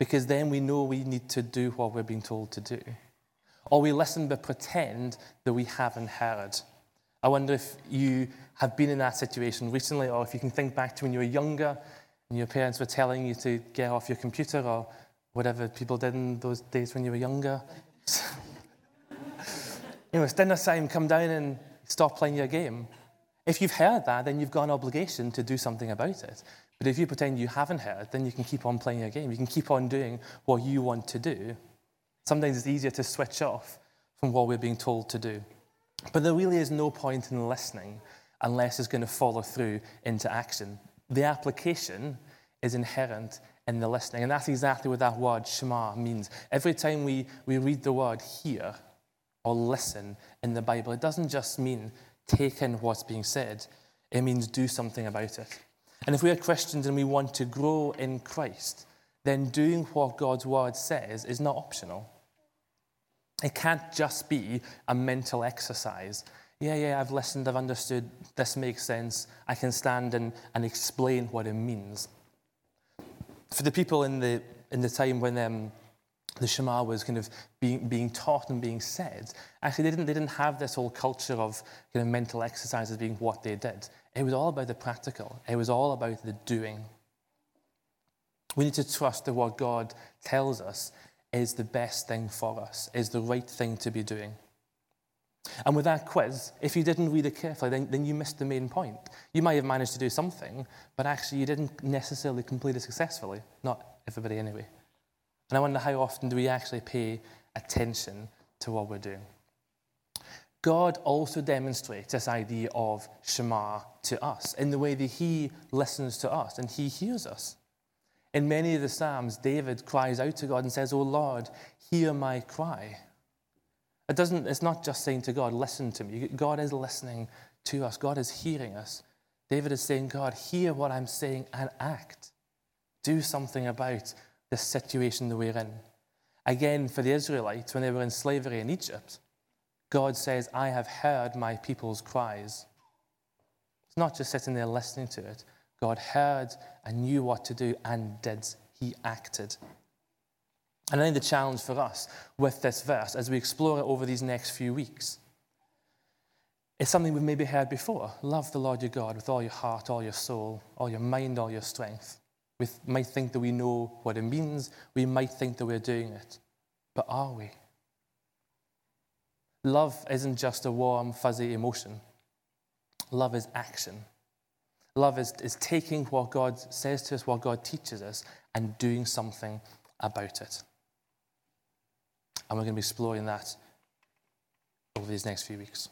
because then we know we need to do what we're being told to do. Or we listen but pretend that we haven't heard. I wonder if you have been in that situation recently, or if you can think back to when you were younger and your parents were telling you to get off your computer or whatever people did in those days when you were younger. you know, it's dinner time, come down and stop playing your game. If you've heard that, then you've got an obligation to do something about it. But if you pretend you haven't heard, then you can keep on playing your game. You can keep on doing what you want to do. Sometimes it's easier to switch off from what we're being told to do. But there really is no point in listening unless it's going to follow through into action. The application is inherent in the listening. And that's exactly what that word Shema means. Every time we, we read the word hear or listen in the Bible, it doesn't just mean take in what's being said, it means do something about it. And if we are Christians and we want to grow in Christ, then doing what God's word says is not optional. It can't just be a mental exercise. Yeah, yeah, I've listened, I've understood, this makes sense. I can stand and, and explain what it means. For the people in the, in the time when um, the Shema was kind of being, being taught and being said, actually they didn't, they didn't have this whole culture of kind of mental exercises being what they did. It was all about the practical. It was all about the doing. We need to trust that what God tells us is the best thing for us, is the right thing to be doing. And with that quiz, if you didn't read it carefully, then, then you missed the main point. You might have managed to do something, but actually you didn't necessarily complete it successfully. Not everybody, anyway. And I wonder how often do we actually pay attention to what we're doing? God also demonstrates this idea of Shema to us in the way that He listens to us and He hears us. In many of the Psalms, David cries out to God and says, Oh Lord, hear my cry. It doesn't, it's not just saying to God, listen to me. God is listening to us, God is hearing us. David is saying, God, hear what I'm saying and act. Do something about the situation that we're in. Again, for the Israelites, when they were in slavery in Egypt, God says, I have heard my people's cries. It's not just sitting there listening to it. God heard and knew what to do and did. He acted. And I think the challenge for us with this verse, as we explore it over these next few weeks, is something we've maybe heard before. Love the Lord your God with all your heart, all your soul, all your mind, all your strength. We might think that we know what it means. We might think that we're doing it. But are we? Love isn't just a warm, fuzzy emotion. Love is action. Love is, is taking what God says to us, what God teaches us, and doing something about it. And we're going to be exploring that over these next few weeks.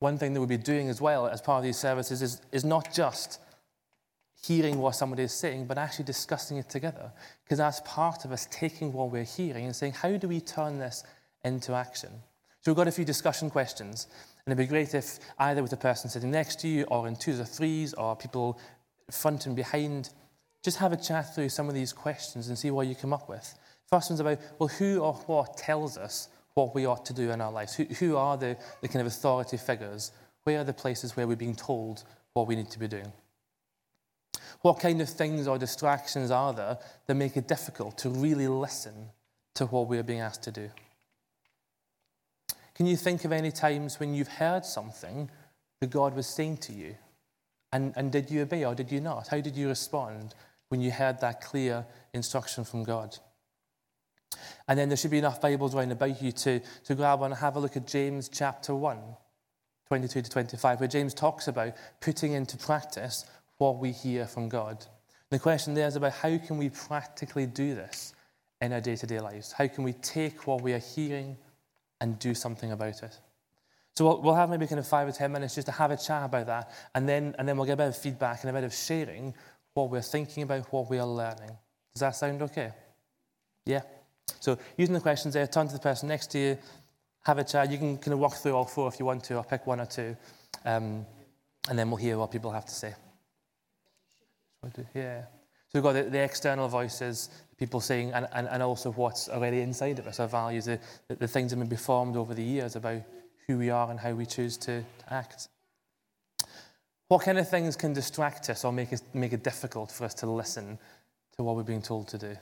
One thing that we'll be doing as well as part of these services is, is not just hearing what somebody is saying, but actually discussing it together. Because that's part of us taking what we're hearing and saying, how do we turn this into action? So we've got a few discussion questions. And it'd be great if either with the person sitting next to you or in twos or threes or people front and behind, just have a chat through some of these questions and see what you come up with. First one's about, well, who or what tells us what we ought to do in our lives? Who, who are the, the kind of authority figures? Where are the places where we're being told what we need to be doing? What kind of things or distractions are there that make it difficult to really listen to what we're being asked to do? Can you think of any times when you've heard something that God was saying to you? And, and did you obey or did you not? How did you respond when you heard that clear instruction from God? And then there should be enough Bibles around about you to, to grab one and have a look at James chapter 1, 22 to 25, where James talks about putting into practice what we hear from God. The question there is about how can we practically do this in our day to day lives? How can we take what we are hearing and do something about it. So we'll, we'll have maybe kind of five or 10 minutes just to have a chat about that, and then, and then we'll get a bit of feedback and a bit of sharing what we're thinking about, what we are learning. Does that sound okay? Yeah? So using the questions there, turn to the person next to you, have a chat. You can kind of walk through all four if you want to, or pick one or two, um, and then we'll hear what people have to say. Yeah. So we've got the, the external voices, people saying, and, and, and also what's already inside of us, our values, the, the things that have been formed over the years about who we are and how we choose to, to act. What kind of things can distract us or make, us, make it difficult for us to listen to what we're being told to do?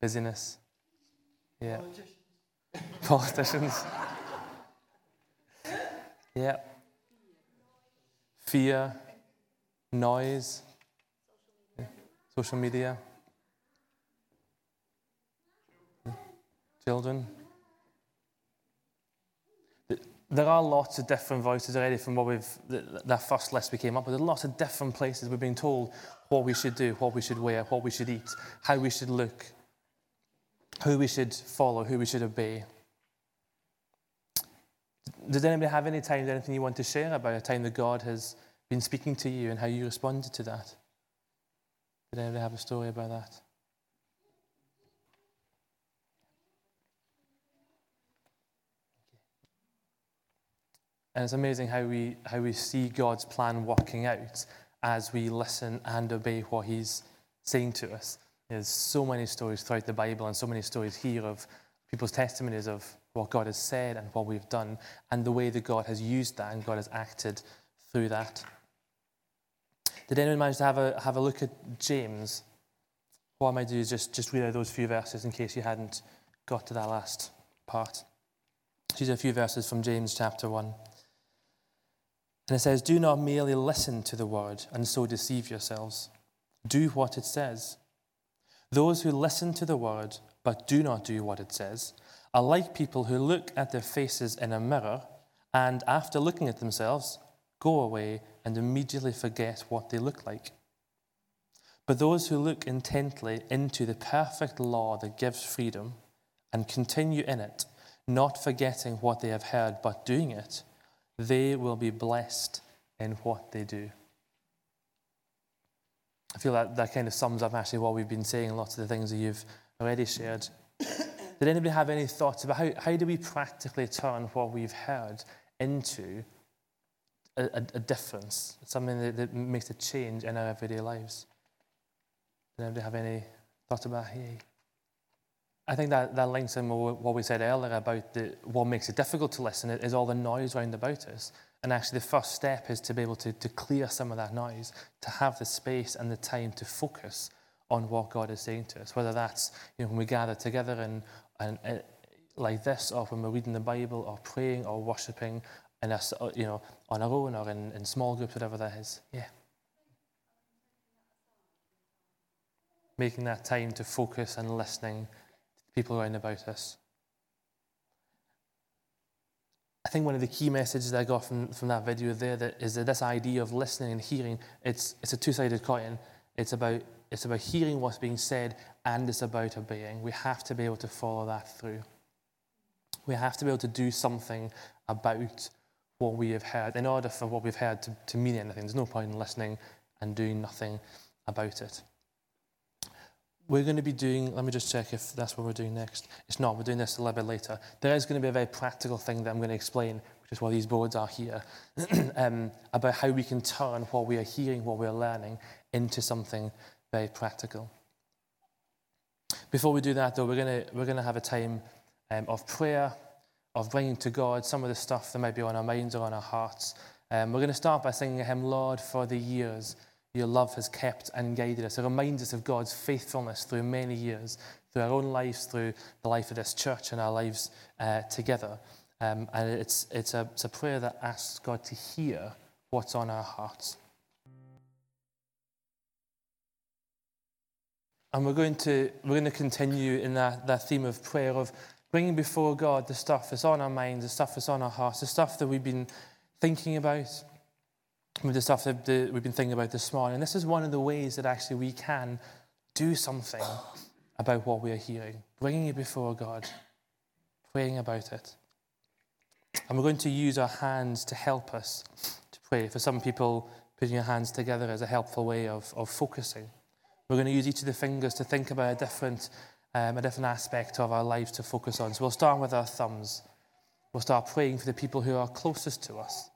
Busyness. Yeah. Politicians. yeah. Fear, noise, social media, children. There are lots of different voices already from what we've, that first list we came up with. There's lots of different places we've been told what we should do, what we should wear, what we should eat, how we should look, who we should follow, who we should obey. Does anybody have any time, anything you want to share about a time that God has been speaking to you and how you responded to that? Did anybody have a story about that? And it's amazing how we, how we see God's plan working out as we listen and obey what He's saying to us. There's so many stories throughout the Bible and so many stories here of people's testimonies of what God has said and what we've done and the way that God has used that and God has acted through that. Did anyone manage to have a, have a look at James? What I might do is just, just read out those few verses in case you hadn't got to that last part. These are a few verses from James chapter 1. And it says, Do not merely listen to the word and so deceive yourselves. Do what it says. Those who listen to the word but do not do what it says are like people who look at their faces in a mirror and, after looking at themselves, go away and immediately forget what they look like. But those who look intently into the perfect law that gives freedom and continue in it, not forgetting what they have heard but doing it, they will be blessed in what they do. I feel that that kind of sums up actually what we've been saying, lots of the things that you've already shared. Did anybody have any thoughts about how, how do we practically turn what we've heard into a, a, a difference, something that, that, makes a change in our everyday lives? Did anybody have any thoughts about hey? I think that, that links in with what we said earlier about the, what makes it difficult to listen is all the noise round about us. And actually, the first step is to be able to, to clear some of that noise, to have the space and the time to focus on what God is saying to us. Whether that's you know, when we gather together and, and uh, like this, or when we're reading the Bible, or praying, or worshiping, in a, you know, on our own, or in, in small groups, whatever that is. Yeah. Making that time to focus and listening people around about us. I think one of the key messages I got from, from that video there that is that this idea of listening and hearing, it's, it's a two-sided coin. It's about, it's about hearing what's being said and it's about obeying. We have to be able to follow that through. We have to be able to do something about what we have heard in order for what we've heard to, to mean anything. There's no point in listening and doing nothing about it. We're going to be doing, let me just check if that's what we're doing next. It's not, we're doing this a little bit later. There is going to be a very practical thing that I'm going to explain, which is why these boards are here, um, about how we can turn what we are hearing, what we are learning, into something very practical. Before we do that, though, we're going to, we're going to have a time um, of prayer, of bringing to God some of the stuff that might be on our minds or on our hearts. Um, we're going to start by singing a hymn, Lord, for the years your love has kept and guided us. It reminds us of God's faithfulness through many years, through our own lives, through the life of this church and our lives uh, together. Um, and it's, it's, a, it's a prayer that asks God to hear what's on our hearts. And we're going to, we're going to continue in that, that theme of prayer, of bringing before God the stuff that's on our minds, the stuff that's on our hearts, the stuff that we've been thinking about, with the stuff that we've been thinking about this morning. And this is one of the ways that actually we can do something about what we are hearing, bringing it before God, praying about it. And we're going to use our hands to help us to pray. For some people, putting your hands together is a helpful way of, of focusing. We're going to use each of the fingers to think about a different, um, a different aspect of our lives to focus on. So we'll start with our thumbs. We'll start praying for the people who are closest to us.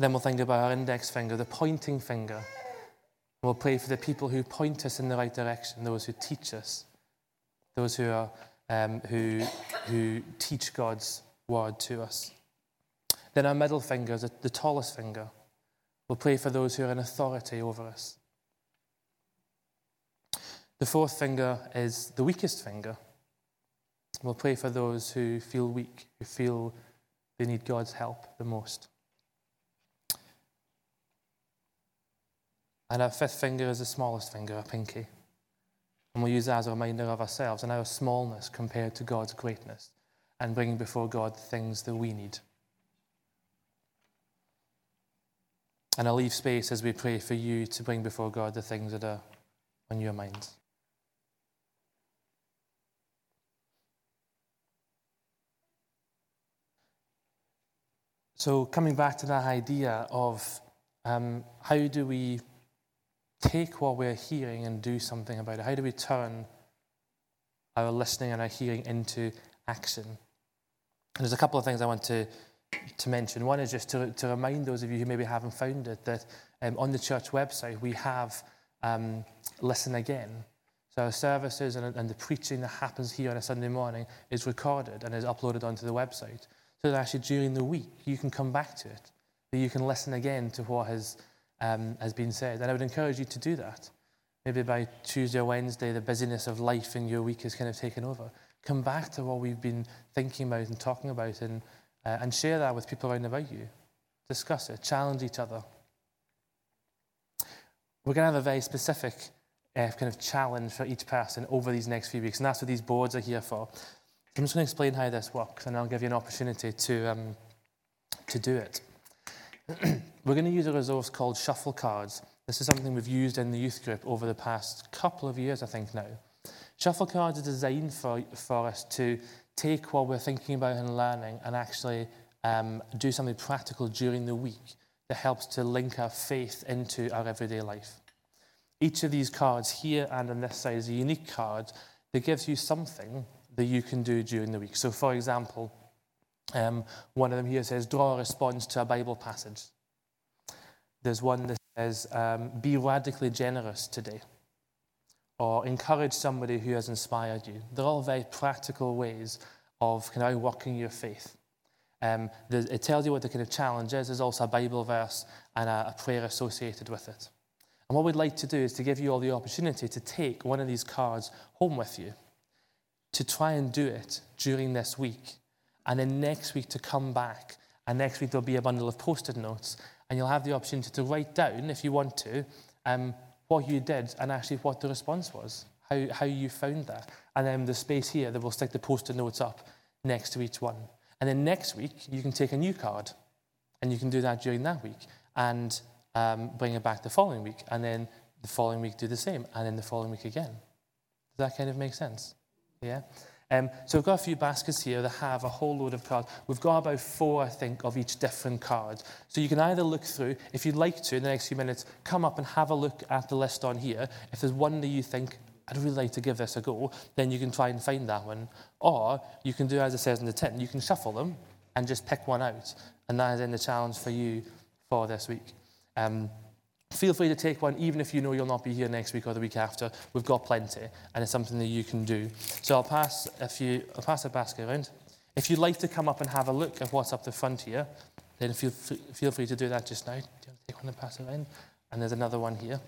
Then we'll think about our index finger, the pointing finger. We'll pray for the people who point us in the right direction, those who teach us, those who, are, um, who, who teach God's word to us. Then our middle finger, the, the tallest finger. We'll pray for those who are in authority over us, The fourth finger is the weakest finger. We'll pray for those who feel weak, who feel they need God's help the most. And our fifth finger is the smallest finger, our pinky. And we'll use that as a reminder of ourselves and our smallness compared to God's greatness and bringing before God things that we need. And I'll leave space as we pray for you to bring before God the things that are on your minds. So, coming back to that idea of um, how do we take what we're hearing and do something about it? How do we turn our listening and our hearing into action? And there's a couple of things I want to, to mention. One is just to, to remind those of you who maybe haven't found it that um, on the church website we have um, Listen Again. So our services and, and the preaching that happens here on a Sunday morning is recorded and is uploaded onto the website. So that actually during the week you can come back to it, that you can listen again to what has um, has been said. And I would encourage you to do that. Maybe by Tuesday or Wednesday, the busyness of life in your week has kind of taken over. Come back to what we've been thinking about and talking about and, uh, and share that with people around about you. Discuss it, challenge each other. We're going to have a very specific uh, kind of challenge for each person over these next few weeks, and that's what these boards are here for. I'm just going to explain how this works, and I'll give you an opportunity to, um, to do it. We're going to use a resource called Shuffle Cards. This is something we've used in the youth group over the past couple of years, I think now. Shuffle Cards are designed for, for us to take what we're thinking about and learning and actually um, do something practical during the week that helps to link our faith into our everyday life. Each of these cards here and on this side is a unique card that gives you something that you can do during the week. So, for example, um, one of them here says, draw a response to a Bible passage. There's one that says, um, be radically generous today. Or encourage somebody who has inspired you. They're all very practical ways of kind of working your faith. Um, it tells you what the kind of challenge is. There's also a Bible verse and a, a prayer associated with it. And what we'd like to do is to give you all the opportunity to take one of these cards home with you, to try and do it during this week and then next week to come back. And next week there'll be a bundle of post it notes. And you'll have the opportunity to write down, if you want to, um, what you did and actually what the response was, how, how you found that. And then the space here that will stick the post it notes up next to each one. And then next week, you can take a new card and you can do that during that week and um, bring it back the following week. And then the following week, do the same. And then the following week again. Does that kind of make sense? Yeah? Um, so we've got a few baskets here that have a whole load of cards. We've got about four, I think, of each different card. So you can either look through, if you'd like to, in the next few minutes, come up and have a look at the list on here. If there's one that you think, I'd really like to give this a go, then you can try and find that one. Or you can do as it says in the tin, you can shuffle them and just pick one out. And that is then the challenge for you for this week. Um, Feel free to take one, even if you know you'll not be here next week or the week after. We've got plenty, and it's something that you can do. So I'll pass a few, I'll pass a basket around. If you'd like to come up and have a look at what's up the front here, then feel, feel free to do that just now. Do you want to take one and pass it around? And there's another one here.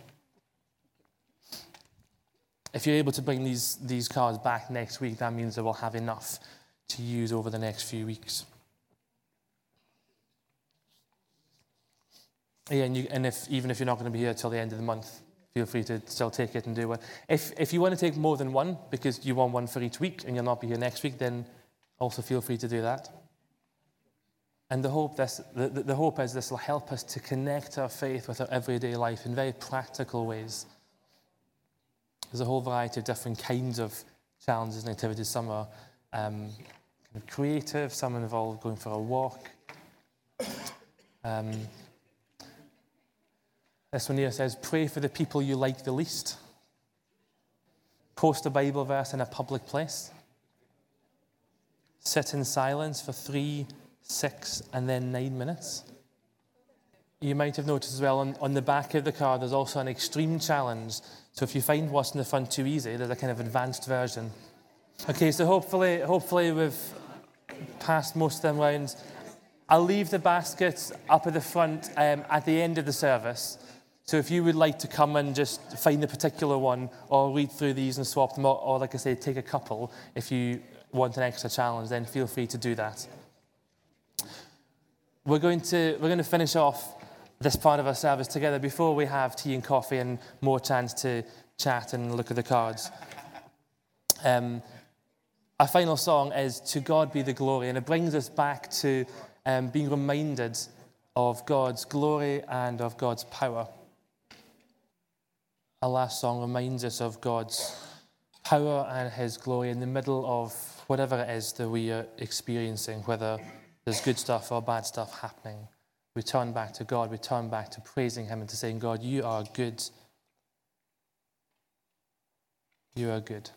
If you're able to bring these, these cards back next week, that means that we'll have enough to use over the next few weeks. Yeah, and, you, and if, even if you're not going to be here till the end of the month, feel free to still take it and do it. If, if you want to take more than one, because you want one for each week and you'll not be here next week, then also feel free to do that. And the hope, this, the, the hope is this will help us to connect our faith with our everyday life in very practical ways. There's a whole variety of different kinds of challenges and activities. Some are um, kind of creative, some involve going for a walk. Um, this one here says, Pray for the people you like the least. Post a Bible verse in a public place. Sit in silence for three, six, and then nine minutes. You might have noticed as well on, on the back of the card, there's also an extreme challenge. So if you find what's in the front too easy, there's a kind of advanced version. Okay, so hopefully, hopefully we've passed most of them rounds. I'll leave the baskets up at the front um, at the end of the service. So if you would like to come and just find a particular one or read through these and swap them, or, or like I say, take a couple if you want an extra challenge, then feel free to do that. We're going to, we're going to finish off this part of our service together before we have tea and coffee and more chance to chat and look at the cards. Um, our final song is To God Be the Glory, and it brings us back to um, being reminded of God's glory and of God's power. Our last song reminds us of God's power and His glory in the middle of whatever it is that we are experiencing, whether there's good stuff or bad stuff happening. We turn back to God, we turn back to praising Him and to saying, God, you are good. You are good.